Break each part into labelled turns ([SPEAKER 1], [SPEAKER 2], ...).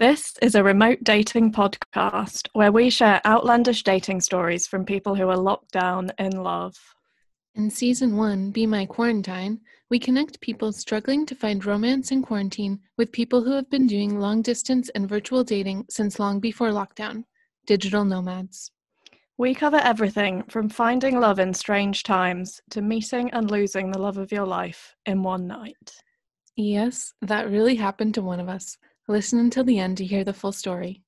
[SPEAKER 1] This is a remote dating podcast where we share outlandish dating stories from people who are locked down in love.
[SPEAKER 2] In season one, Be My Quarantine, we connect people struggling to find romance in quarantine with people who have been doing long distance and virtual dating since long before lockdown digital nomads.
[SPEAKER 1] We cover everything from finding love in strange times to meeting and losing the love of your life in one night.
[SPEAKER 2] Yes, that really happened to one of us. Listen until the end to hear the full story.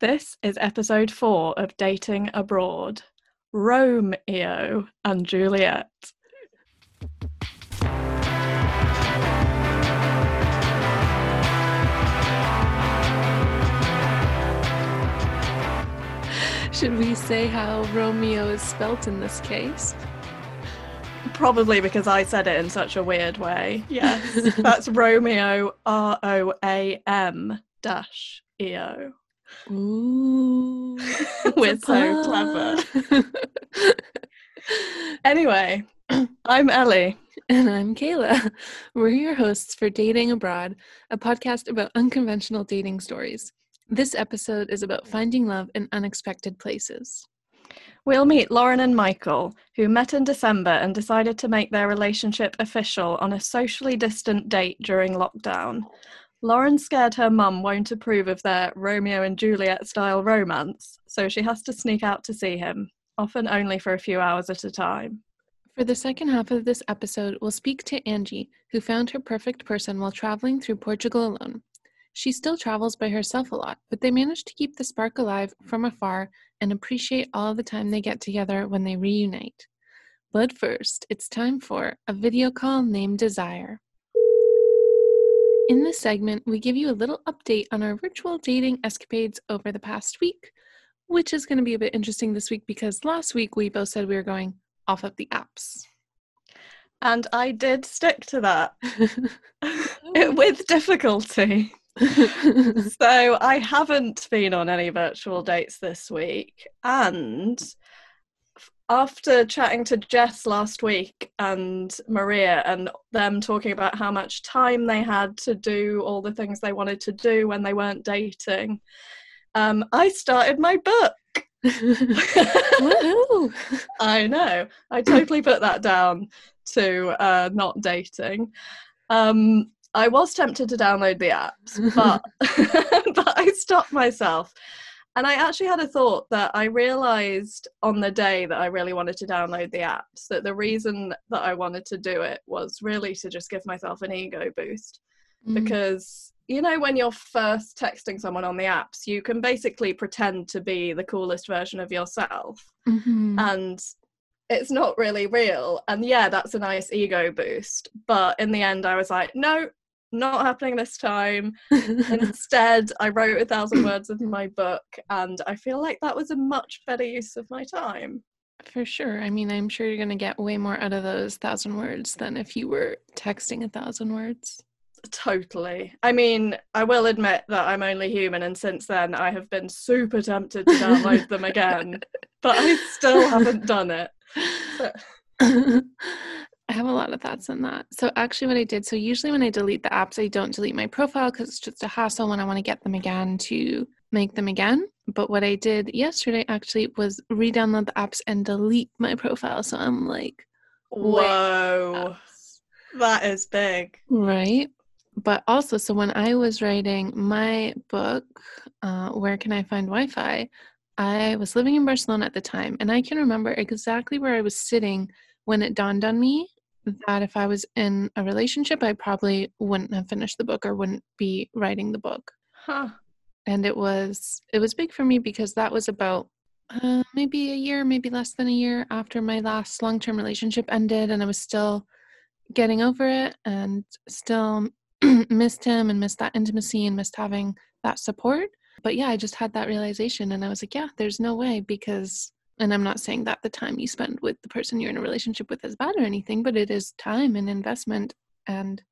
[SPEAKER 1] This is episode four of Dating Abroad Romeo and Juliet.
[SPEAKER 2] Should we say how Romeo is spelt in this case?
[SPEAKER 1] Probably because I said it in such a weird way. Yes, that's Romeo, R O A M dash E O.
[SPEAKER 2] Ooh,
[SPEAKER 1] We're so clever. anyway, I'm Ellie.
[SPEAKER 2] And I'm Kayla. We're your hosts for Dating Abroad, a podcast about unconventional dating stories. This episode is about finding love in unexpected places.
[SPEAKER 1] We'll meet Lauren and Michael, who met in December and decided to make their relationship official on a socially distant date during lockdown. Lauren scared her mum won't approve of their Romeo and Juliet style romance, so she has to sneak out to see him, often only for a few hours at a time.
[SPEAKER 2] For the second half of this episode, we'll speak to Angie, who found her perfect person while traveling through Portugal alone. She still travels by herself a lot, but they manage to keep the spark alive from afar and appreciate all the time they get together when they reunite. But first, it's time for a video call named Desire. In this segment, we give you a little update on our virtual dating escapades over the past week, which is going to be a bit interesting this week because last week we both said we were going off of the apps.
[SPEAKER 1] And I did stick to that with difficulty. so I haven't been on any virtual dates this week. And after chatting to Jess last week and Maria and them talking about how much time they had to do all the things they wanted to do when they weren't dating, um, I started my book. I know. I totally put that down to uh, not dating. Um, I was tempted to download the apps, but but I stopped myself. And I actually had a thought that I realized on the day that I really wanted to download the apps that the reason that I wanted to do it was really to just give myself an ego boost. Mm. Because, you know, when you're first texting someone on the apps, you can basically pretend to be the coolest version of yourself.
[SPEAKER 2] Mm-hmm.
[SPEAKER 1] And it's not really real. And yeah, that's a nice ego boost. But in the end, I was like, no, not happening this time. Instead, I wrote a thousand words of my book, and I feel like that was a much better use of my time.
[SPEAKER 2] For sure. I mean, I'm sure you're going to get way more out of those thousand words than if you were texting a thousand words.
[SPEAKER 1] Totally. I mean, I will admit that I'm only human, and since then I have been super tempted to download them again, but I still haven't done it. So.
[SPEAKER 2] I have a lot of thoughts on that. So actually what I did, so usually when I delete the apps, I don't delete my profile because it's just a hassle when I want to get them again to make them again. But what I did yesterday actually was re-download the apps and delete my profile. So I'm like,
[SPEAKER 1] whoa, that is big.
[SPEAKER 2] Right. But also, so when I was writing my book, uh, Where Can I Find Wi Fi? I was living in Barcelona at the time, and I can remember exactly where I was sitting when it dawned on me that if I was in a relationship, I probably wouldn't have finished the book or wouldn't be writing the book.
[SPEAKER 1] Huh.
[SPEAKER 2] And it was it was big for me because that was about uh, maybe a year, maybe less than a year after my last long term relationship ended, and I was still getting over it and still missed him and missed that intimacy and missed having that support. But yeah, I just had that realization, and I was like, yeah, there's no way because and I'm not saying that the time you spend with the person you're in a relationship with is bad or anything, but it is time and investment. And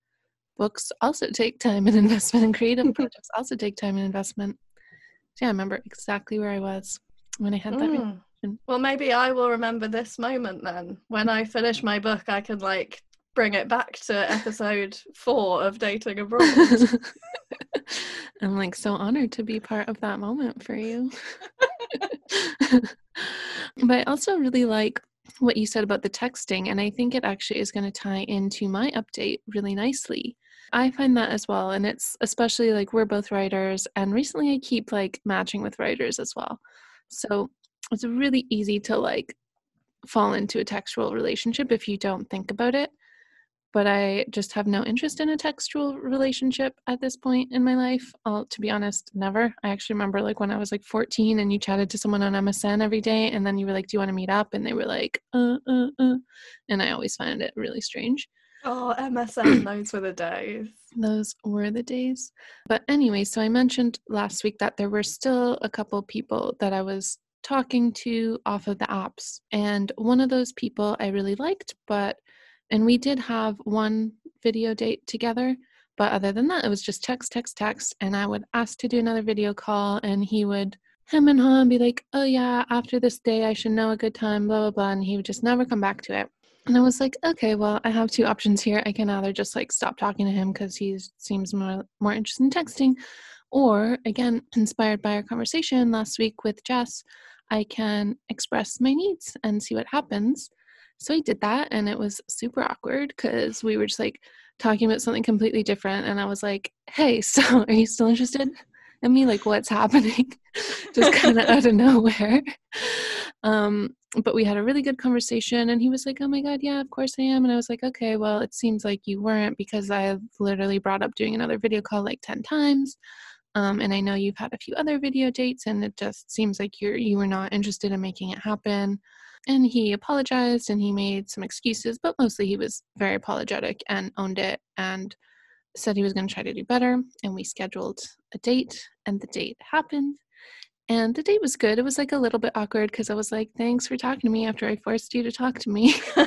[SPEAKER 2] books also take time and investment, and creative projects also take time and investment. So yeah, I remember exactly where I was when I had that.
[SPEAKER 1] Mm. Well, maybe I will remember this moment then. When I finish my book, I can like bring it back to episode four of Dating Abroad.
[SPEAKER 2] I'm like so honored to be part of that moment for you. But I also really like what you said about the texting, and I think it actually is going to tie into my update really nicely. I find that as well, and it's especially like we're both writers, and recently I keep like matching with writers as well. So it's really easy to like fall into a textual relationship if you don't think about it but I just have no interest in a textual relationship at this point in my life. I'll, to be honest, never. I actually remember like when I was like 14 and you chatted to someone on MSN every day, and then you were like, "Do you want to meet up?" and they were like, "Uh, uh, uh," and I always find it really strange.
[SPEAKER 1] Oh, MSN, those were the days.
[SPEAKER 2] Those were the days. But anyway, so I mentioned last week that there were still a couple people that I was talking to off of the apps, and one of those people I really liked, but and we did have one video date together but other than that it was just text text text and i would ask to do another video call and he would hem and and be like oh yeah after this day i should know a good time blah blah blah and he would just never come back to it. And i was like okay well i have two options here. I can either just like stop talking to him because he seems more more interested in texting or again inspired by our conversation last week with jess i can express my needs and see what happens so I did that and it was super awkward because we were just like talking about something completely different. And I was like, hey, so are you still interested in me? Like, what's happening? just kind of out of nowhere. Um, but we had a really good conversation and he was like, oh my God, yeah, of course I am. And I was like, okay, well, it seems like you weren't because I literally brought up doing another video call like 10 times. Um, and I know you've had a few other video dates and it just seems like you're you were not interested in making it happen. And he apologized and he made some excuses, but mostly he was very apologetic and owned it and said he was going to try to do better. And we scheduled a date, and the date happened. And the date was good. It was like a little bit awkward because I was like, thanks for talking to me after I forced you to talk to me.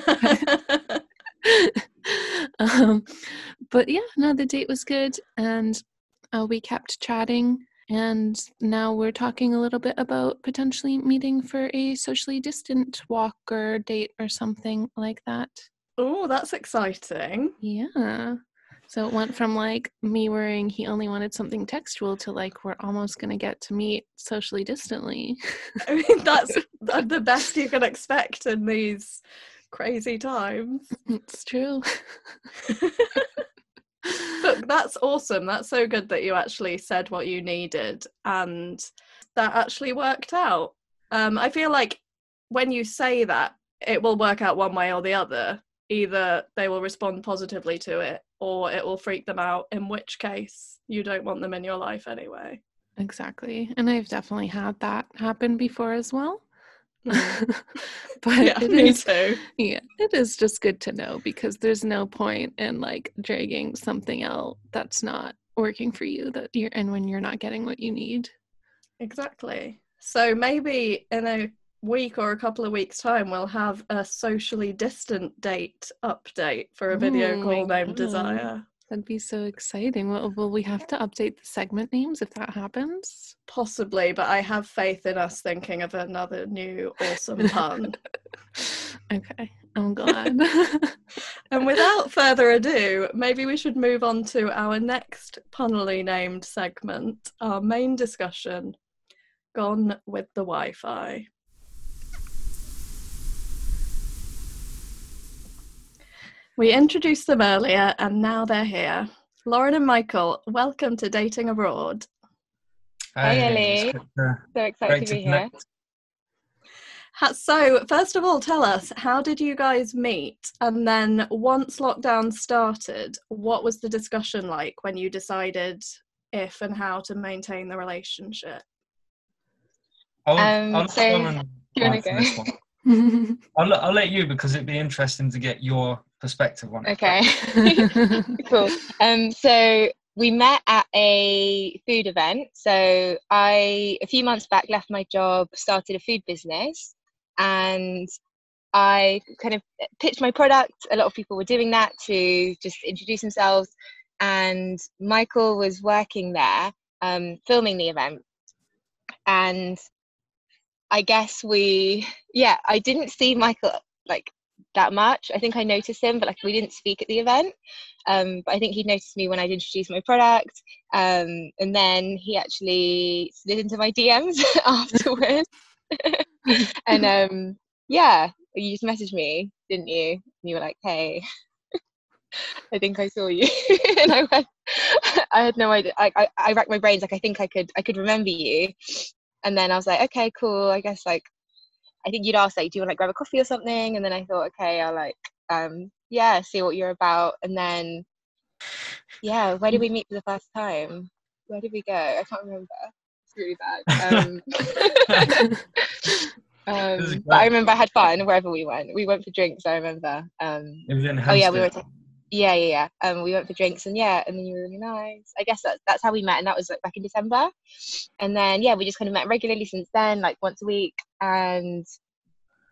[SPEAKER 2] um, but yeah, no, the date was good. And uh, we kept chatting and now we're talking a little bit about potentially meeting for a socially distant walk or date or something like that.
[SPEAKER 1] Oh, that's exciting.
[SPEAKER 2] Yeah. So it went from like me worrying he only wanted something textual to like we're almost going to get to meet socially distantly.
[SPEAKER 1] I mean, that's the best you can expect in these crazy times.
[SPEAKER 2] It's true.
[SPEAKER 1] but that's awesome. That's so good that you actually said what you needed and that actually worked out. Um, I feel like when you say that, it will work out one way or the other. Either they will respond positively to it or it will freak them out, in which case you don't want them in your life anyway.
[SPEAKER 2] Exactly. And I've definitely had that happen before as well. Mm. but
[SPEAKER 1] yeah, me is, too.
[SPEAKER 2] Yeah, it is just good to know because there's no point in like dragging something out that's not working for you that you're and when you're not getting what you need.
[SPEAKER 1] Exactly. So maybe in a week or a couple of weeks time we'll have a socially distant date update for a video oh call named God. Desire.
[SPEAKER 2] That'd be so exciting. Will, will we have to update the segment names if that happens?
[SPEAKER 1] Possibly, but I have faith in us thinking of another new awesome pun.
[SPEAKER 2] okay, I'm glad.
[SPEAKER 1] and without further ado, maybe we should move on to our next punnily named segment, our main discussion Gone with the Wi Fi. We introduced them earlier and now they're here. Lauren and Michael, welcome to Dating Abroad.
[SPEAKER 3] Hi, Ellie. So excited to be here.
[SPEAKER 1] So, first of all, tell us how did you guys meet? And then, once lockdown started, what was the discussion like when you decided if and how to maintain the relationship?
[SPEAKER 3] I'll, um, I'll so, you want go? I'll, I'll let you because it'd be interesting to get your perspective on
[SPEAKER 4] it. Okay, cool. Um, so we met at a food event. So I, a few months back, left my job, started a food business, and I kind of pitched my product. A lot of people were doing that to just introduce themselves, and Michael was working there, um, filming the event, and I guess we, yeah, I didn't see Michael like that much. I think I noticed him, but like we didn't speak at the event. Um, but I think he noticed me when I'd introduced my product. Um, and then he actually slid into my DMs afterwards. and um, yeah, you just messaged me, didn't you? And you were like, hey, I think I saw you. and I went, I had no idea. I, I, I racked my brains. Like, I think I could, I could remember you. And then I was like, okay, cool. I guess like, I think you'd ask like, do you want to like grab a coffee or something? And then I thought, okay, I'll like, um, yeah, see what you're about. And then, yeah, where did we meet for the first time? Where did we go? I can't remember. It's really bad. Um, um, but I remember I had fun wherever we went. We went for drinks. I remember. Um, It was in a house. oh yeah, we went. To, yeah, yeah, yeah. Um, we went for drinks, and yeah, and then you were really nice. I guess that's that's how we met, and that was like back in December. And then yeah, we just kind of met regularly since then, like once a week, and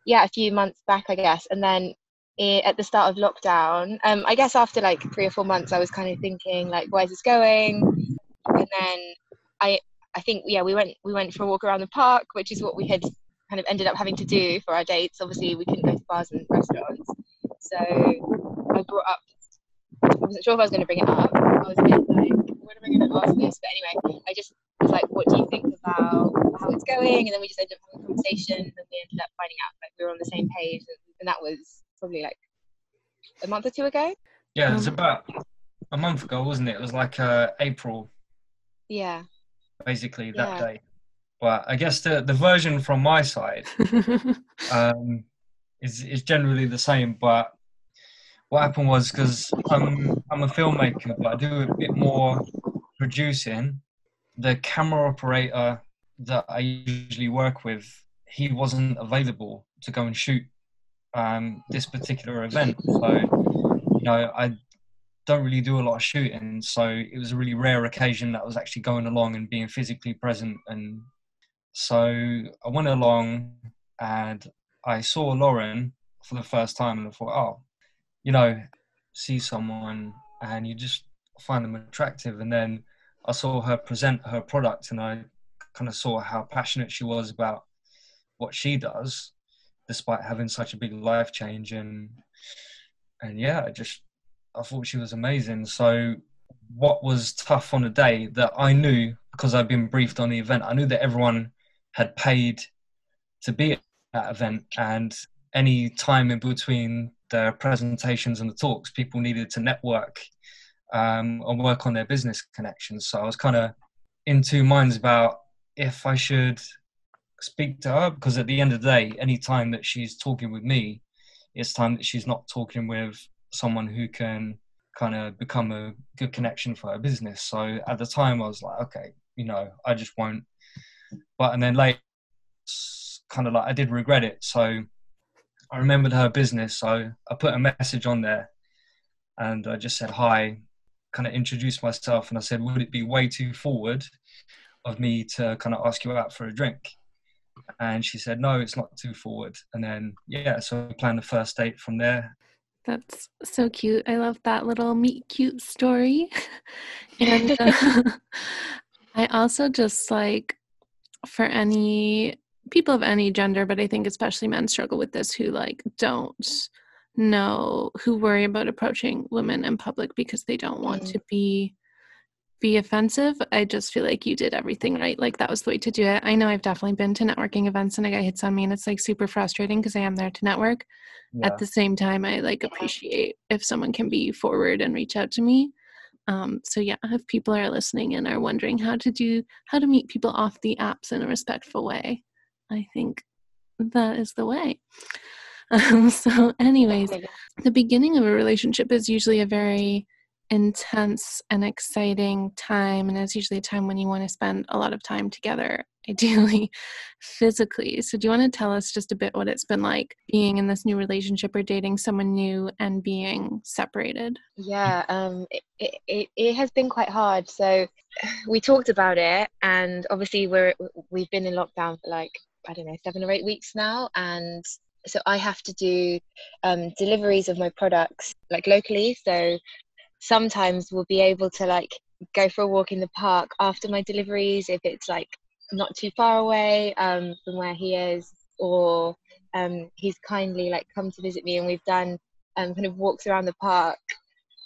[SPEAKER 4] yeah, a few months back, I guess. And then it, at the start of lockdown, um, I guess after like three or four months, I was kind of thinking like, where's this going? And then I I think yeah, we went we went for a walk around the park, which is what we had kind of ended up having to do for our dates. Obviously, we couldn't go to bars and restaurants, so I brought up. I wasn't sure if I was going to bring it up. I was a bit like, when am I going to ask this? But anyway, I just was like, what do you think about how it's going? And then we just ended up having a conversation, and then we ended up finding out like we were on the same page, and, and that was probably like a month or two ago.
[SPEAKER 3] Yeah, it was about a month ago, wasn't it? It was like uh, April.
[SPEAKER 4] Yeah.
[SPEAKER 3] Basically that yeah. day. But I guess the, the version from my side um, is is generally the same. But what happened was because I'm I'm a filmmaker, but I do a bit more producing. The camera operator that I usually work with, he wasn't available to go and shoot um, this particular event. So, you know, I don't really do a lot of shooting, so it was a really rare occasion that I was actually going along and being physically present. And so I went along and I saw Lauren for the first time, and I thought, oh, you know, see someone and you just find them attractive. And then I saw her present her product, and I kind of saw how passionate she was about what she does despite having such a big life change and and yeah I just I thought she was amazing so what was tough on the day that I knew because I'd been briefed on the event I knew that everyone had paid to be at that event and any time in between the presentations and the talks people needed to network um, and work on their business connections so I was kind of in two minds about if I should speak to her because at the end of the day, any time that she's talking with me, it's time that she's not talking with someone who can kind of become a good connection for her business. So at the time, I was like, okay, you know, I just won't. But and then later, kind of like I did regret it. So I remembered her business, so I put a message on there, and I just said hi, kind of introduced myself, and I said, would it be way too forward of me to kind of ask you out for a drink? and she said no it's not too forward. And then yeah so we planned the first date from there.
[SPEAKER 2] That's so cute. I love that little meet cute story. And uh, i also just like for any people of any gender but i think especially men struggle with this who like don't know who worry about approaching women in public because they don't want mm. to be be offensive. I just feel like you did everything right. Like that was the way to do it. I know I've definitely been to networking events and a guy hits on me and it's like super frustrating because I am there to network. Yeah. At the same time, I like appreciate if someone can be forward and reach out to me. Um, so yeah, if people are listening and are wondering how to do how to meet people off the apps in a respectful way, I think that is the way. Um, so, anyways, the beginning of a relationship is usually a very intense and exciting time and it's usually a time when you want to spend a lot of time together ideally physically. So do you want to tell us just a bit what it's been like being in this new relationship or dating someone new and being separated?
[SPEAKER 4] Yeah um it, it, it has been quite hard. So we talked about it and obviously we're we've been in lockdown for like i don't know seven or eight weeks now and so I have to do um, deliveries of my products like locally. So sometimes we'll be able to like go for a walk in the park after my deliveries if it's like not too far away um, from where he is or um, he's kindly like come to visit me, and we've done um, kind of walks around the park,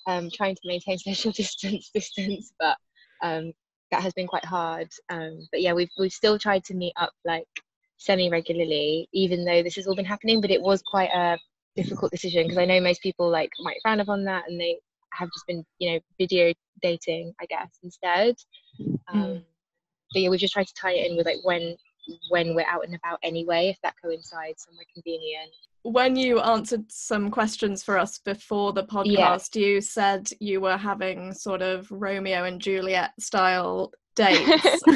[SPEAKER 4] um, trying to maintain social distance, distance, but um, that has been quite hard. Um, but yeah, we've we've still tried to meet up like semi regularly, even though this has all been happening. But it was quite a difficult decision because I know most people like might frown upon that, and they have just been you know video dating, I guess, instead. Um, mm. But yeah, we just tried to tie it in with like when when we're out and about anyway, if that coincides somewhere convenient.
[SPEAKER 1] When you answered some questions for us before the podcast, yeah. you said you were having sort of Romeo and Juliet style dates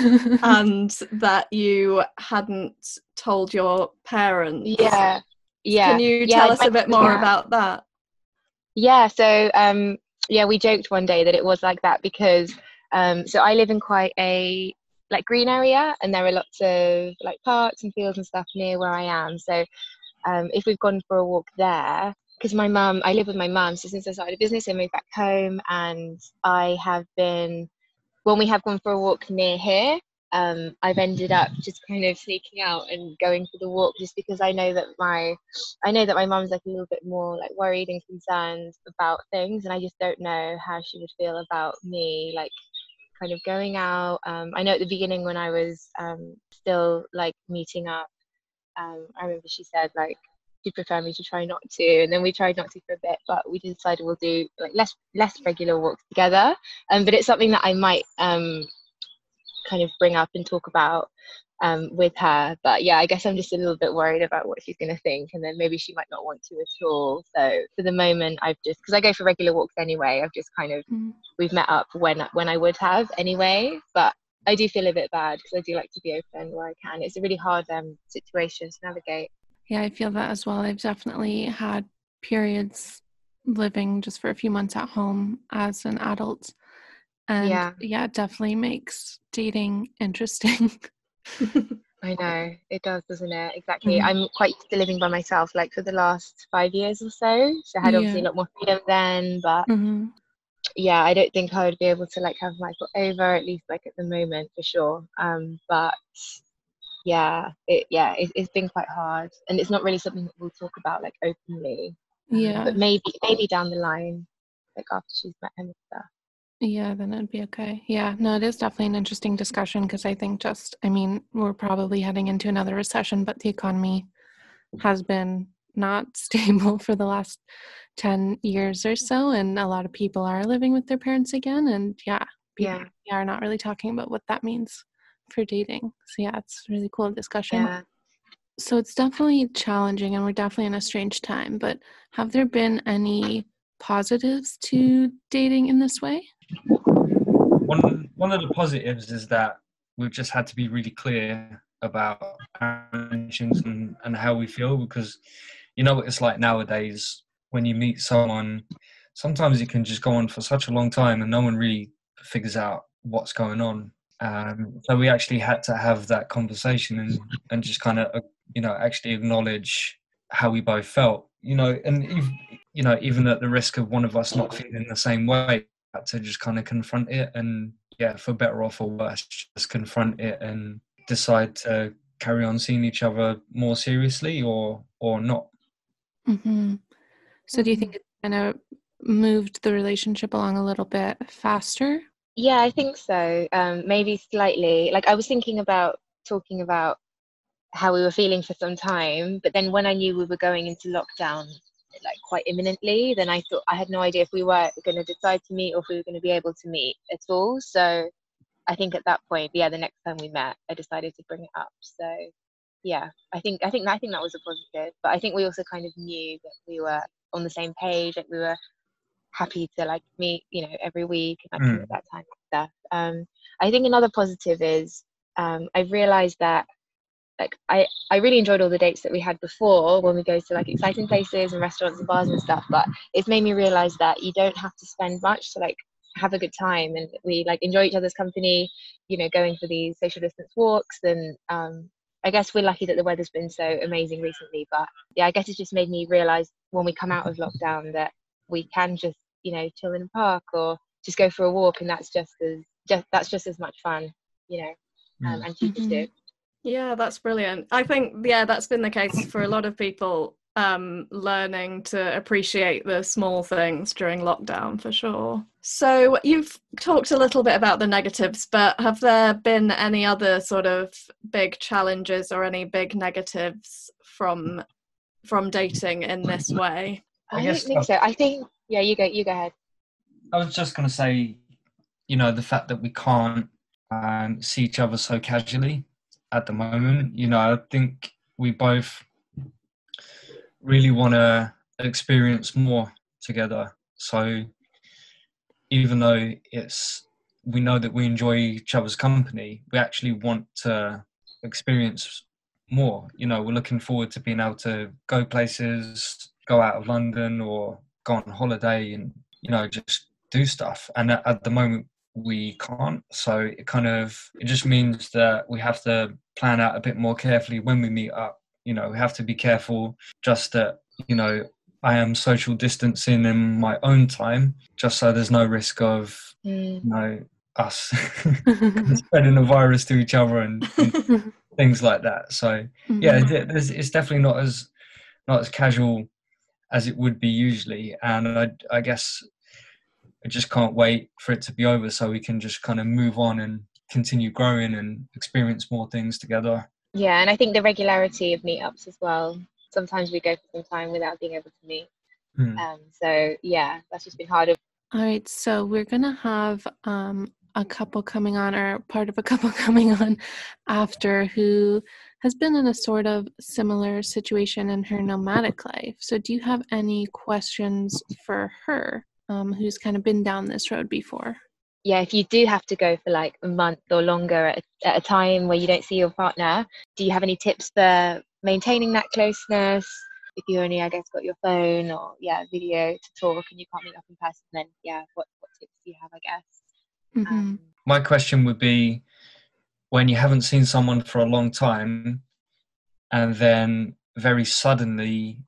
[SPEAKER 1] and that you hadn't told your parents.
[SPEAKER 4] Yeah. Yeah.
[SPEAKER 1] Can you yeah, tell us a bit more yeah. about that?
[SPEAKER 4] Yeah, so um yeah, we joked one day that it was like that because um so I live in quite a like green area and there are lots of like parks and fields and stuff near where I am. So um if we've gone for a walk there because my mum, I live with my mum, so since I started a business, I moved back home, and I have been when we have gone for a walk near here, um, I've ended up just kind of sneaking out and going for the walk just because I know that my I know that my mum's like a little bit more like worried and concerned about things and I just don't know how she would feel about me like kind of going out. Um, I know at the beginning when I was um, still like meeting up, um, I remember she said like she'd prefer me to try not to and then we tried not to for a bit but we decided we'll do like less less regular walks together um, but it's something that i might um, kind of bring up and talk about um, with her but yeah i guess i'm just a little bit worried about what she's going to think and then maybe she might not want to at all so for the moment i've just because i go for regular walks anyway i've just kind of mm. we've met up when when i would have anyway but I do feel a bit bad because I do like to be open where I can. It's a really hard um, situation to navigate.
[SPEAKER 2] Yeah, I feel that as well. I've definitely had periods living just for a few months at home as an adult. And yeah, yeah it definitely makes dating interesting.
[SPEAKER 4] I know it does, doesn't it? Exactly. Mm-hmm. I'm quite used to living by myself, like for the last five years or so. So I had yeah. obviously a lot more freedom then, but mm-hmm. yeah, I don't think I would be able to like have Michael over at least like at the moment for sure. Um, but yeah it yeah it, has been quite hard and it's not really something that we'll talk about like openly.
[SPEAKER 2] Yeah.
[SPEAKER 4] But maybe maybe down the line like after she's met him and stuff
[SPEAKER 2] yeah then it'd be okay. Yeah no it is definitely an interesting discussion because i think just i mean we're probably heading into another recession but the economy has been not stable for the last 10 years or so and a lot of people are living with their parents again and yeah
[SPEAKER 4] yeah.
[SPEAKER 2] are not really talking about what that means for dating. So yeah, it's really cool discussion. Yeah. So it's definitely challenging and we're definitely in a strange time, but have there been any positives to dating in this way?
[SPEAKER 3] One one of the positives is that we've just had to be really clear about our intentions and, and how we feel because you know what it's like nowadays when you meet someone sometimes it can just go on for such a long time and no one really figures out what's going on um, so we actually had to have that conversation and, and just kind of, uh, you know, actually acknowledge how we both felt, you know, and if, you know, even at the risk of one of us not feeling the same way, had to just kind of confront it and yeah, for better or for worse, just confront it and decide to carry on seeing each other more seriously or or not.
[SPEAKER 2] Mm-hmm. So do you think it kind of moved the relationship along a little bit faster
[SPEAKER 4] yeah, I think so. Um, maybe slightly. Like I was thinking about talking about how we were feeling for some time, but then when I knew we were going into lockdown, like quite imminently, then I thought I had no idea if we were going to decide to meet or if we were going to be able to meet at all. So I think at that point, yeah, the next time we met, I decided to bring it up. So yeah, I think I think I think that was a positive. But I think we also kind of knew that we were on the same page, like we were happy to like meet, you know, every week and like mm. that time of stuff. Um, I think another positive is um, I've realized that like I, I really enjoyed all the dates that we had before when we go to like exciting places and restaurants and bars and stuff but it's made me realize that you don't have to spend much to like have a good time and we like enjoy each other's company you know going for these social distance walks and um, I guess we're lucky that the weather's been so amazing recently but yeah I guess it's just made me realize when we come out of lockdown that we can just you know chill in a park or just go for a walk and that's just as just that's just as much fun you know um, mm. and cheaper mm-hmm. too
[SPEAKER 1] Yeah, that's brilliant. I think yeah, that's been the case for a lot of people um, learning to appreciate the small things during lockdown for sure. So, you've talked a little bit about the negatives, but have there been any other sort of big challenges or any big negatives from from dating in this way?
[SPEAKER 4] I, I don't think so. I think yeah, you go you go ahead.
[SPEAKER 3] I was just going to say, you know, the fact that we can't um, see each other so casually at the moment. You know, I think we both really want to experience more together. So even though it's we know that we enjoy each other's company, we actually want to experience more. You know, we're looking forward to being able to go places, go out of London or go on holiday and, you know, just do stuff. And at, at the moment we can't. So it kind of it just means that we have to plan out a bit more carefully when we meet up you know we have to be careful just that you know I am social distancing in my own time, just so there's no risk of mm. you know us spreading the virus to each other and, and things like that. So mm-hmm. yeah, it's, it's definitely not as not as casual as it would be usually, and I, I guess I just can't wait for it to be over so we can just kind of move on and continue growing and experience more things together.
[SPEAKER 4] Yeah, and I think the regularity of meetups as well. Sometimes we go for some time without being able to meet. Mm. Um, so yeah, that's just been harder.
[SPEAKER 2] All right, so we're gonna have um, a couple coming on, or part of a couple coming on after, who has been in a sort of similar situation in her nomadic life. So, do you have any questions for her, um, who's kind of been down this road before?
[SPEAKER 4] yeah, if you do have to go for like a month or longer at a, at a time where you don't see your partner, do you have any tips for maintaining that closeness? If you only, I guess, got your phone or yeah, video to talk and you can't meet up in person, then yeah, what, what tips do you have, I guess?
[SPEAKER 3] Mm-hmm. Um, My question would be when you haven't seen someone for a long time and then very suddenly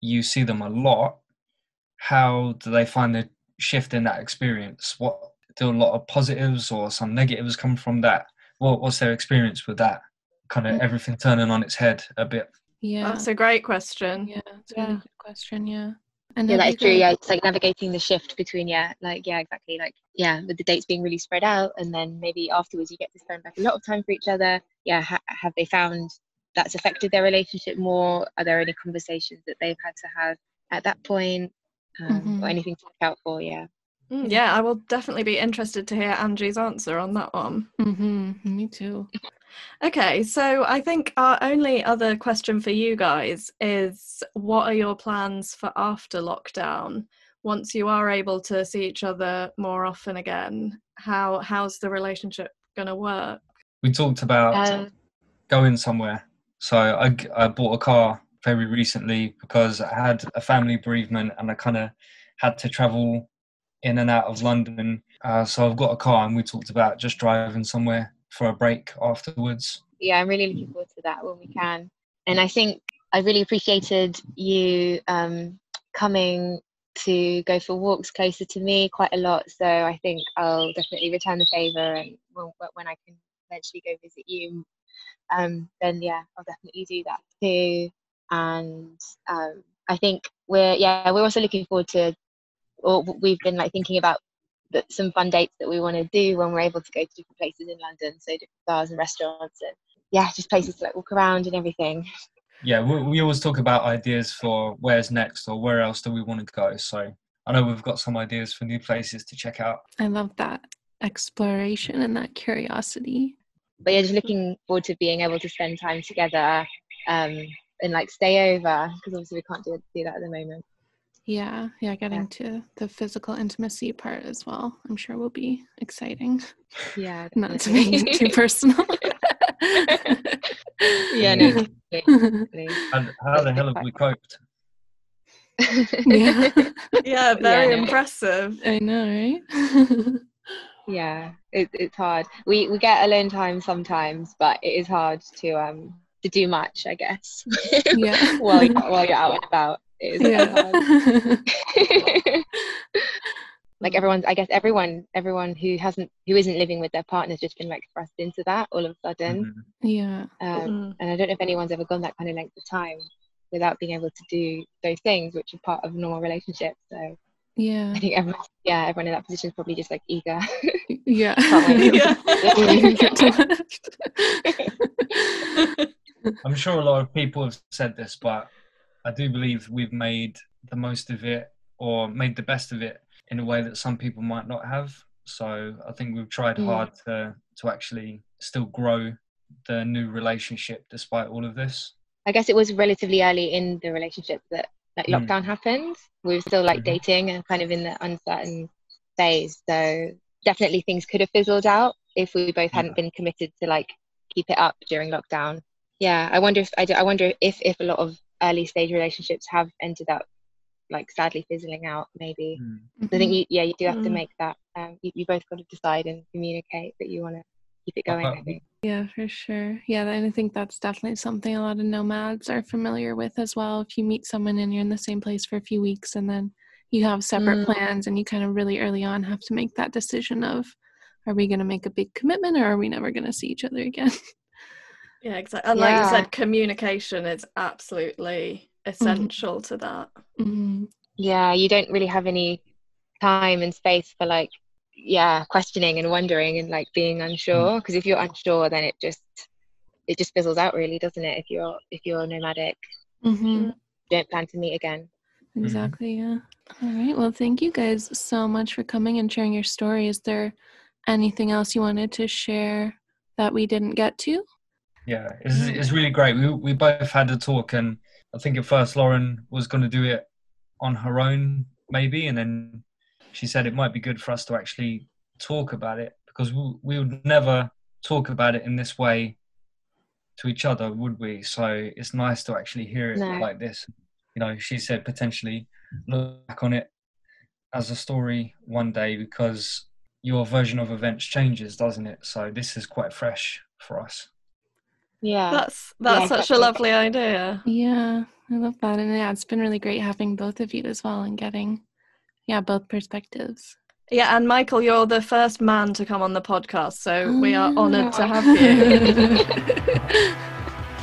[SPEAKER 3] you see them a lot, how do they find the shift in that experience? What do a lot of positives or some negatives come from that? What, what's their experience with that? Kind of mm. everything turning on its head a bit.
[SPEAKER 1] Yeah, that's a great question.
[SPEAKER 2] Yeah, it's a yeah. really good question. Yeah.
[SPEAKER 4] And yeah, that's true. Yeah, it's like navigating the shift between yeah, like yeah, exactly. Like yeah, with the dates being really spread out, and then maybe afterwards you get to spend like a lot of time for each other. Yeah, ha- have they found that's affected their relationship more? Are there any conversations that they've had to have at that point, um, mm-hmm. or anything to look out for? Yeah.
[SPEAKER 1] Mm, yeah, I will definitely be interested to hear Angie's answer on that one.
[SPEAKER 2] Mm-hmm. Me too.
[SPEAKER 1] Okay, so I think our only other question for you guys is what are your plans for after lockdown? Once you are able to see each other more often again, how how's the relationship going to work?
[SPEAKER 3] We talked about um, going somewhere. So I, I bought a car very recently because I had a family bereavement and I kind of had to travel in and out of London. Uh, so I've got a car, and we talked about just driving somewhere for a break afterwards.
[SPEAKER 4] Yeah, I'm really looking forward to that when we can. And I think I really appreciated you um, coming to go for walks closer to me quite a lot. So I think I'll definitely return the favour, and when, when I can eventually go visit you, um, then yeah, I'll definitely do that too. And um, I think we're yeah we're also looking forward to or we've been like thinking about that some fun dates that we want to do when we're able to go to different places in London, so different bars and restaurants, and yeah, just places to like walk around and everything.
[SPEAKER 3] Yeah, we, we always talk about ideas for where's next or where else do we want to go. So I know we've got some ideas for new places to check out.
[SPEAKER 2] I love that exploration and that curiosity.
[SPEAKER 4] But yeah, just looking forward to being able to spend time together um, and like stay over because obviously we can't do, do that at the moment.
[SPEAKER 2] Yeah, yeah, getting yeah. to the physical intimacy part as well. I'm sure will be exciting.
[SPEAKER 4] Yeah,
[SPEAKER 2] not to make it too personal.
[SPEAKER 4] yeah, no.
[SPEAKER 3] and how the hell have we coped?
[SPEAKER 1] yeah, yeah, very yeah, impressive.
[SPEAKER 2] I know, right?
[SPEAKER 4] yeah, it, it's hard. We we get alone time sometimes, but it is hard to um to do much, I guess.
[SPEAKER 2] yeah,
[SPEAKER 4] while you're, while you're out and about
[SPEAKER 1] yeah.
[SPEAKER 4] like everyone's i guess everyone everyone who hasn't who isn't living with their partner's just been like thrust into that all of a sudden
[SPEAKER 3] Mhm.
[SPEAKER 2] Yeah.
[SPEAKER 4] um,
[SPEAKER 1] Mm.
[SPEAKER 4] and i don't know if anyone's ever gone that kind of length of time without being able to do those things which are part of a normal relationship so
[SPEAKER 2] Yeah.
[SPEAKER 4] i think everyone yeah everyone in that position is probably just like eager
[SPEAKER 2] Yeah.
[SPEAKER 1] Yeah.
[SPEAKER 2] Get to that.
[SPEAKER 3] I'm sure a lot of people have said this, but I do believe we've made the most of it or made the best of it in a way that some people might not have. So I think we've tried
[SPEAKER 4] Mm.
[SPEAKER 3] hard to to actually still grow the new relationship despite all of this.
[SPEAKER 4] I guess it was relatively early in the relationship that like
[SPEAKER 3] Mm.
[SPEAKER 4] lockdown happened. We were still like
[SPEAKER 3] Mhm.
[SPEAKER 4] dating and kind of in the uncertain phase. So definitely things could have fizzled out if we both hadn't
[SPEAKER 3] Yeah.
[SPEAKER 4] been committed to like keep it up during lockdown. Yeah, I wonder if I, do, I wonder if if a lot of early stage relationships have ended up like sadly fizzling out. Maybe
[SPEAKER 3] Mm.
[SPEAKER 4] I think you yeah you do have to
[SPEAKER 1] Mm.
[SPEAKER 4] make that. Um, you, you both got to decide and communicate that you want to keep it going.
[SPEAKER 3] Uh-huh.
[SPEAKER 4] think.
[SPEAKER 2] Yeah, for sure. Yeah, and I think that's definitely something a lot of nomads are familiar with as well. If you meet someone and you're in the same place for a few weeks and then you have separate
[SPEAKER 1] Mm.
[SPEAKER 2] plans and you kind of really early on have to make that decision of are we going to make a big commitment or are we never going to see each other again?
[SPEAKER 1] Yeah, exactly. And like you said, communication is absolutely essential to that.
[SPEAKER 2] Mhm.
[SPEAKER 4] yeah you don't really have any time and space for like yeah questioning and wondering and like being unsure because if you're unsure then it just it just fizzles out really doesn't it if you're if you're nomadic
[SPEAKER 2] Mhm.
[SPEAKER 4] don't plan to meet again
[SPEAKER 2] Exactly, yeah. All right. Well, thank you guys so much for coming and sharing your story. Is there anything else you wanted to share that we didn't get to?
[SPEAKER 3] Yeah, it's, it's really great. We we both had a talk, and I think at first Lauren was going to do it on her own, maybe, and then she said it might be good for us to actually talk about it because we, we would never talk about it in this way to each other, would we? So it's nice to actually hear it
[SPEAKER 4] No.
[SPEAKER 3] like this. You know, she said potentially look back on it as a story one day because your version of events changes, doesn't it? So this is quite fresh for us.
[SPEAKER 4] Yeah
[SPEAKER 1] That's that's
[SPEAKER 4] Yeah,
[SPEAKER 1] such
[SPEAKER 4] exactly.
[SPEAKER 1] a lovely idea.
[SPEAKER 2] Yeah, I love that. And yeah, it's been really great having both of you as well and getting, yeah, both perspectives.
[SPEAKER 1] Yeah, and Michael, you're the first man to come on the podcast, so oh, we are honoured to
[SPEAKER 2] Oh.
[SPEAKER 1] have you.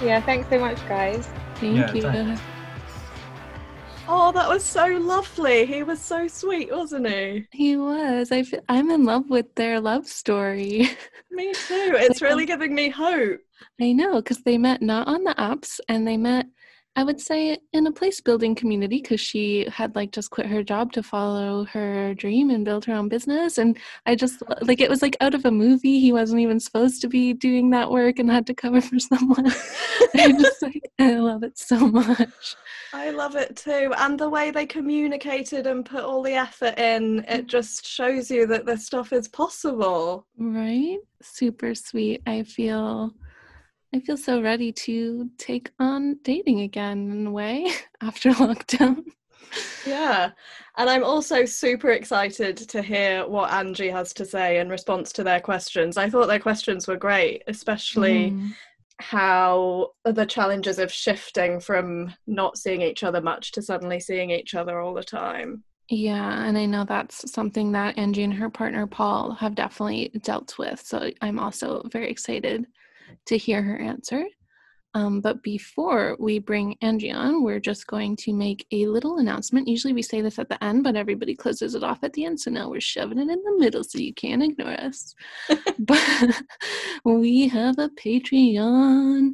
[SPEAKER 4] yeah thanks so much guys
[SPEAKER 2] Thank
[SPEAKER 3] Yeah,
[SPEAKER 2] you.
[SPEAKER 3] thanks.
[SPEAKER 1] oh, that was so lovely. He was so sweet, wasn't he?
[SPEAKER 2] He was. I fe- I'm in love with their love story.
[SPEAKER 1] Me too. It's really giving me hope.
[SPEAKER 2] I know, because they met not on the apps and they met, I would say, in a place building community because she had like just quit her job to follow her dream and build her own business. And I just like it was like out of a movie. He wasn't even supposed to be doing that work and had to cover for someone. I just like, I love it so much.
[SPEAKER 1] I love it too. And the way they communicated and put all the effort in, it just shows you that this stuff is possible.
[SPEAKER 2] Right? Super sweet. I feel I feel so ready to take on dating again in a way after lockdown.
[SPEAKER 1] Yeah. And I'm also super excited to hear what Angie has to say in response to their questions. I thought their questions were great, especially
[SPEAKER 2] Mm.
[SPEAKER 1] how the challenges of shifting from not seeing each other much to suddenly seeing each other all the time.
[SPEAKER 2] Yeah, and I know that's something that Angie and her partner Paul have definitely dealt with. So I'm also very excited to hear her answer. Um, but before we bring Angie on, we're just going to make a little announcement. Usually we say this at the end, but everybody closes it off at the end. So now we're shoving it in the middle so you can't ignore us. but we have a Patreon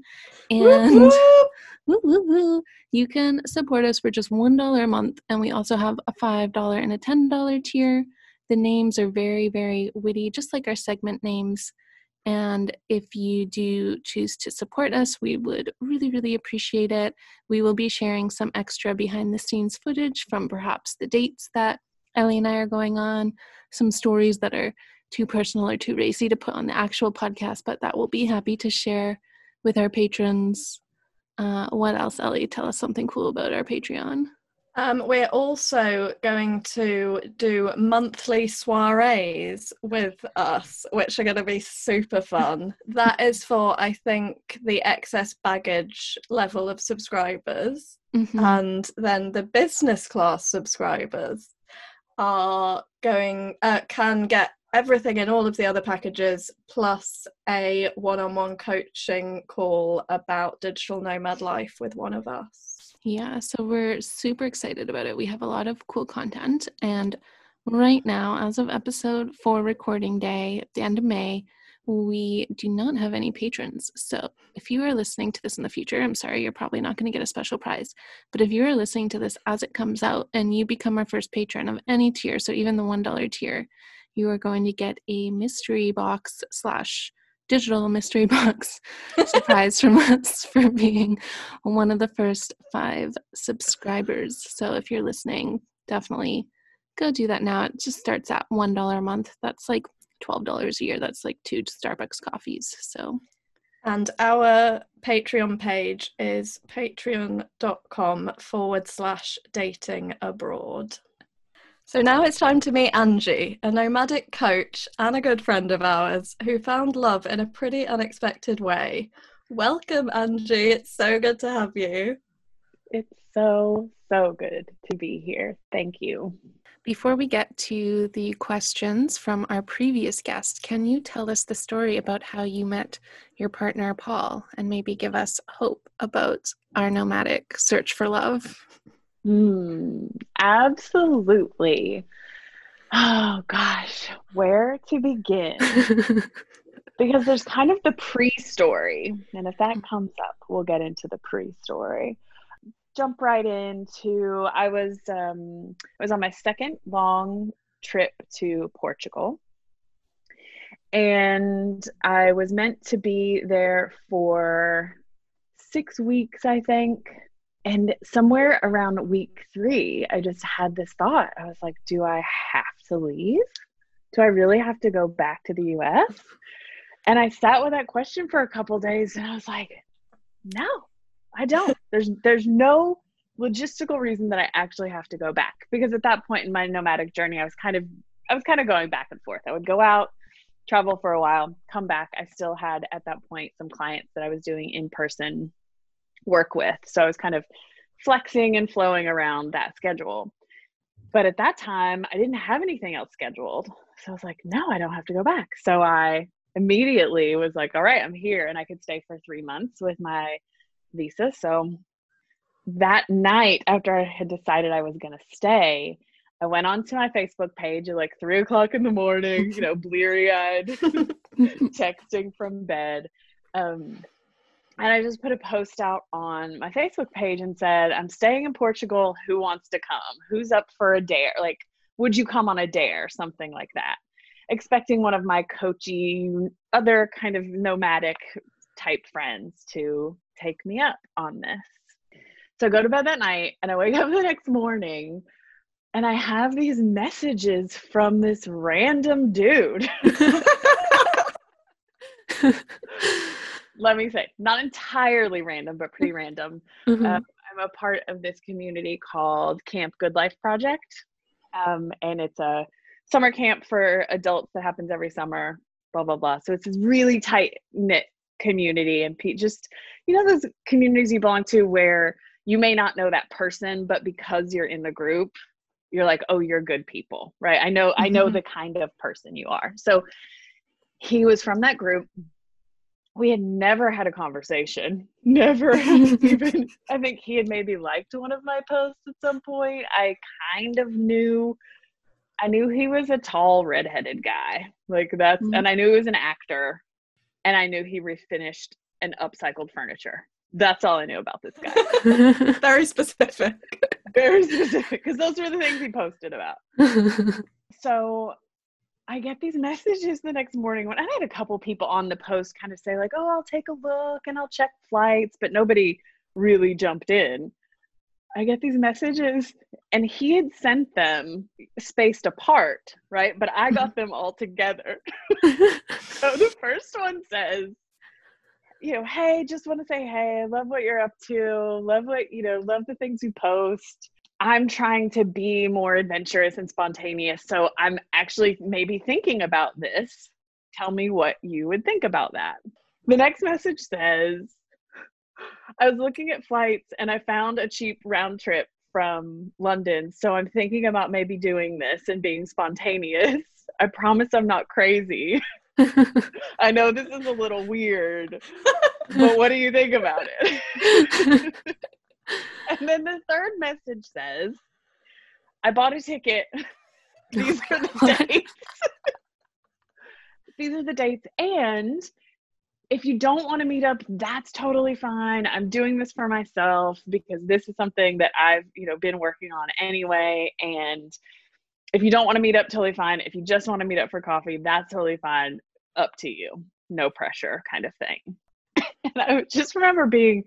[SPEAKER 2] and
[SPEAKER 1] Whoop, whoop.
[SPEAKER 2] woo, woo, woo. you can support us for just $1 a month. And we also have a $5 and a $10 tier. The names are very, very witty, just like our segment names. And if you do choose to support us, we would really, really appreciate it. We will be sharing some extra behind the scenes footage from perhaps the dates that Ellie and I are going on, some stories that are too personal or too racy to put on the actual podcast, but that we'll be happy to share with our patrons. Uh, what else, Ellie? Tell us something cool about our Patreon.
[SPEAKER 1] Um, we're also going to do monthly soirees with us, which are going to be super fun. that is for, I think, the excess baggage level of subscribers.
[SPEAKER 2] Mhm.
[SPEAKER 1] And then the business class subscribers are going uh, can get everything in all of the other packages plus a one-on-one coaching call about digital nomad life with one of us.
[SPEAKER 2] Yeah, so we're super excited about it. We have a lot of cool content and right now as of episode 4 recording day at the end of May, we do not have any patrons. So if you are listening to this in the future, I'm sorry, you're probably not going to get a special prize. But if you are listening to this as it comes out and you become our first patron of any tier, so even the $1 tier, you are going to get a mystery box slash digital mystery box surprise from us for being one of the first five subscribers. So if you're listening, definitely go do that now. It just starts at $1 a month. That's like $12 a year. That's like two Starbucks coffees. So
[SPEAKER 1] and our Patreon page is patreon.com forward slash dating abroad. So now it's time to meet Angie, a nomadic coach and a good friend of ours who found love in a pretty unexpected way. Welcome, Angie. It's so good to have you.
[SPEAKER 5] It's so, so good to be here. Thank you.
[SPEAKER 2] Before we get to the questions from our previous guest, can you tell us the story about how you met your partner, Paul, and maybe give us hope about our nomadic search for love?
[SPEAKER 5] Mm, absolutely. Oh gosh, where to begin? because there's kind of the pre story. And if that comes up, we'll get into the pre story. Jump right into I was um I was on my second long trip to Portugal. And I was meant to be there for six weeks, I think and somewhere around week three, I just had this thought. I was like, do I have to leave? Do I really have to go back to the US? And I sat with that question for a couple days and I was like, no, I don't. There's there's no logistical reason that I actually have to go back. Because at that point in my nomadic journey, I was kind of I was kind of going back and forth. I would go out, travel for a while, come back. I still had at that point some clients that I was doing in person work with. So I was kind of flexing and flowing around that schedule. But at that time, I didn't have anything else scheduled. So I was like, no, I don't have to go back. So I immediately was like, all right, I'm here. And I could stay for three months with my visa. So that night, after I had decided I was going to stay, I went onto my Facebook page at like three o'clock in the morning, you know, bleary eyed, texting from bed. Um, and I just put a post out on my Facebook page and said, I'm staying in Portugal. Who wants to come? Who's up for a dare? Like, would you come on a dare? Something like that. Expecting one of my coachy, other kind of nomadic type friends to take me up on this. So I go to bed that night and I wake up the next morning and I have these messages from this random dude. let me say, not entirely random, but pretty random. Mm-hmm. Um, I'm a part of this community called Camp Good Life Project. Um, and it's a summer camp for adults that happens every summer, blah, blah, blah. So it's this really tight knit community. And pe- just, you know, those communities you belong to where you may not know that person, but because you're in the group, you're like, oh, you're good people, right? I know, mm-hmm. I know mm-hmm. the kind of person you are. So he was from that group we had never had a conversation. Never even i think he had maybe liked one of my posts at some point. I kind of knew i knew he was a tall redheaded guy. Like that's mm-hmm. and i knew he was an actor and i knew he refinished and upcycled furniture. That's all i knew about this guy.
[SPEAKER 1] Very specific.
[SPEAKER 5] Very specific because those were the things he posted about. So I get these messages the next morning when I had a couple people on the post kind of say like, "Oh, I'll take a look and I'll check flights," but nobody really jumped in. I get these messages and he had sent them spaced apart, right? But I got mm-hmm. them all together. so the first one says, you know, hey, just want to say, hey, I love what you're up to. Love what, you know, love the things you post. I'm trying to be more adventurous and spontaneous. So I'm actually maybe thinking about this. Tell me what you would think about that. The next message says, I was looking at flights and I found a cheap round trip from London, so I'm thinking about maybe doing this and being spontaneous. I promise I'm not crazy. I know this is a little weird, but what do you think about it? and then the third message says, I bought a ticket. These are the dates. These are the dates. And if you don't want to meet up, that's totally fine. I'm doing this for myself because this is something that I've, you know, been working on anyway. And if you don't want to meet up, totally fine. If you just want to meet up for coffee, that's totally fine. Up to you. No pressure kind of thing. and I just remember being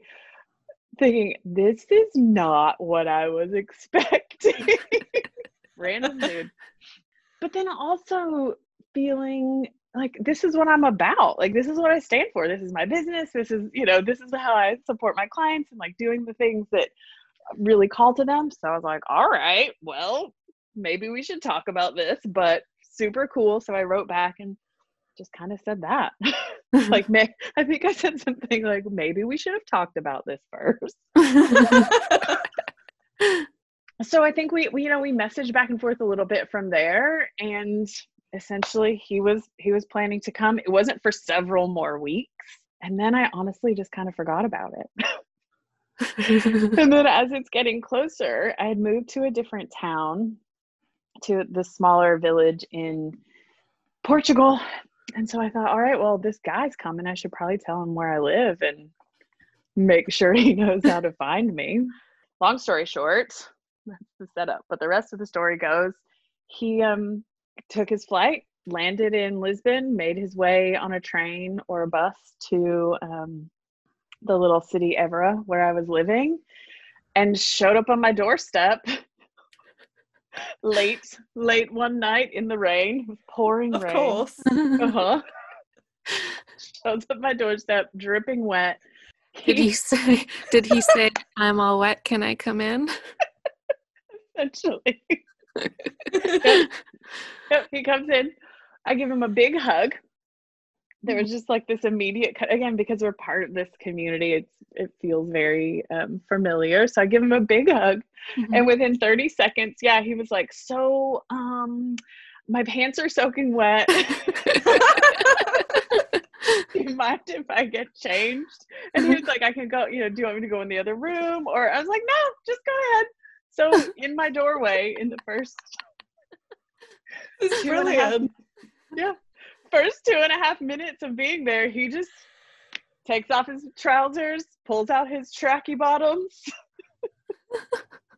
[SPEAKER 5] thinking, this is not what I was expecting. Random dude. But then also feeling like this is what I'm about. Like this is what I stand for. This is my business. This is, you know, this is how I support my clients and like doing the things that really call to them. So I was like, all right, well, maybe we should talk about this, but super cool. So I wrote back and just kind of said that. like, may- I think I said something like, maybe we should have talked about this first. so I think we, we, you know, we messaged back and forth a little bit from there, and essentially he was he was planning to come. It wasn't for several more weeks, and then I honestly just kind of forgot about it. and then as it's getting closer, I had moved to a different town, to the smaller village in Portugal. And so I thought, all right, well, this guy's coming. I should probably tell him where I live and make sure he knows how to find me. Long story short, that's the setup. But the rest of the story goes he um, took his flight, landed in Lisbon, made his way on a train or a bus to um, the little city Évora where I was living, and showed up on my doorstep late, late one night in the rain, pouring
[SPEAKER 1] Of
[SPEAKER 5] rain.
[SPEAKER 1] course.
[SPEAKER 5] Uh-huh. Shows up my doorstep, dripping wet.
[SPEAKER 2] Did he say? Did he say, "I'm all wet. Can I come in"?
[SPEAKER 5] essentially. Yep, he comes in. I give him a big hug. There was just like this immediate cut again because we're part of this community. It's it feels very um, familiar. So I give him a big hug, and within 30 seconds, yeah, he was like, "So, um, my pants are soaking wet. do you mind if I get changed?" And he was like, "I can go. You know, do you want me to go in the other room?" Or I was like, "No, just go ahead." So in my doorway, in the first
[SPEAKER 1] This is
[SPEAKER 5] two and a half-
[SPEAKER 1] brilliant.
[SPEAKER 5] yeah, first two and a half minutes of being there, he just takes off his trousers, pulls out his tracky bottoms,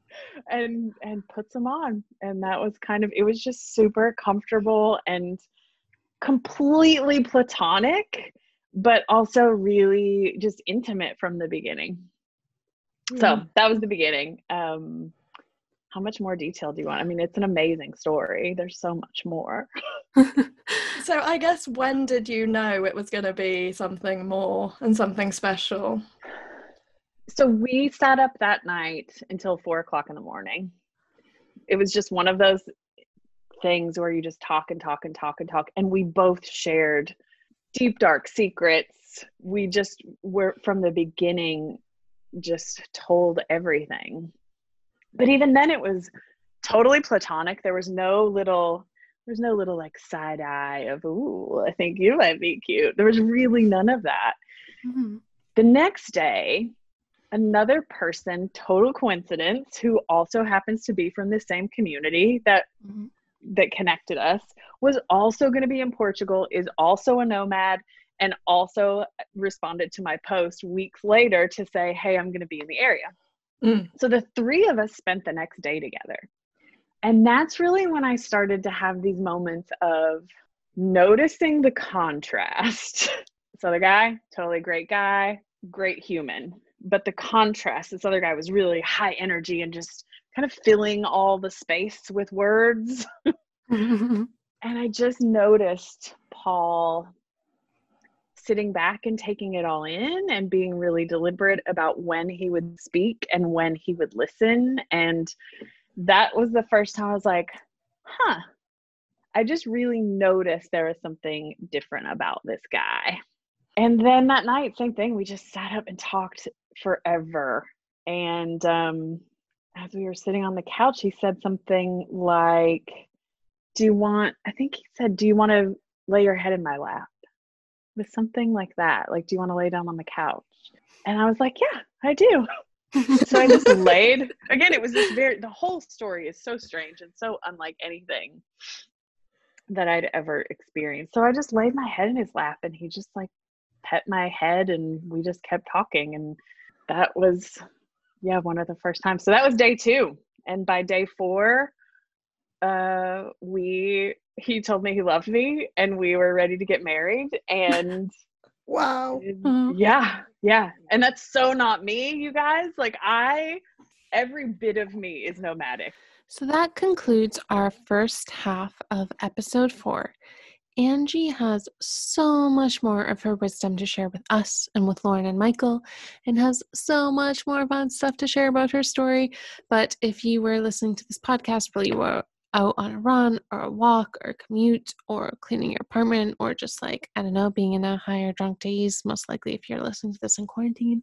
[SPEAKER 5] and and puts them on. And that was kind of it was just super comfortable and completely platonic, but also really just intimate from the begining. So that was the beginning. Um, how much more detail do you want? I mean, it's an amazing story. There's so much more.
[SPEAKER 1] So I guess when did you know it was going to be something more and something special?
[SPEAKER 5] So we sat up that night until four o'clock in the morning. It was just one of those things where you just talk and talk and talk and talk. And we both shared deep, dark secrets. We just were from the beginning, just told everything. But even then, it was totally platonic. There was no little, there's no little like side eye of, ooh, I think you might be cute. There was really none of that.
[SPEAKER 2] Mhm.
[SPEAKER 5] The next day, another person, total coincidence, who also happens to be from the same community that
[SPEAKER 2] Mhm.
[SPEAKER 5] that connected us, was also going to be in Portugal, is also a nomad, and also responded to my post weeks later to say, "Hey, I'm going to be in the area."
[SPEAKER 1] Mm.
[SPEAKER 5] So the three of us spent the next day together. And that's really when I started to have these moments of noticing the contrast. this other guy, totally great guy, great human. But the contrast, this other guy was really high energy and just kind of filling all the space with words. And I just noticed Paul sitting back and taking it all in and being really deliberate about when he would speak and when he would listen. And that was the first time I was like, huh, I just really noticed there was something different about this guy. And then that night, same thing, we just sat up and talked forever. And um, as we were sitting on the couch, he said something like, Do you want, I think he said, Do you want to lay your head in my lap? With something like that. Like, do you want to lay down on the couch? And I was like, Yeah, I do. so I just laid. Again, it was this very, the whole story is so strange and so unlike anything that I'd ever experienced. So I just laid my head in his lap and he just like pet my head and we just kept talking. And that was, yeah, one of the first times. So that was day two. And by day four, uh, we, he told me he loved me and we were ready to get married. And
[SPEAKER 1] wow.
[SPEAKER 5] Yeah. Yeah. And that's so not me, you guys. Like, I, every bit of me is nomadic.
[SPEAKER 2] So that concludes our first half of episode four. Angie has so much more of her wisdom to share with us and with Lauren and Michael, and has so much more fun stuff to share about her story. But if you were listening to this podcast were out on a run or a walk or commute or cleaning your apartment or just like, I don't know, being in a higher drunk days, most likely if you're listening to this in quarantine,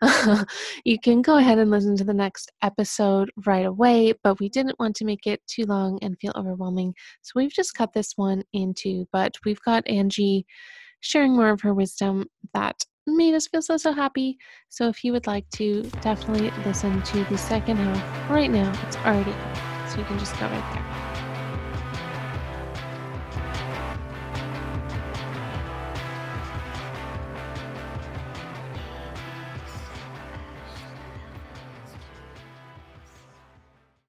[SPEAKER 2] you can go ahead and listen to the next episode right away. But we didn't want to make it too long and feel overwhelming. So we've just cut this one into, but we've got Angie sharing more of her wisdom that made us feel so so happy so if you would like to definitely listen to the second half right now it's already you can just go right there.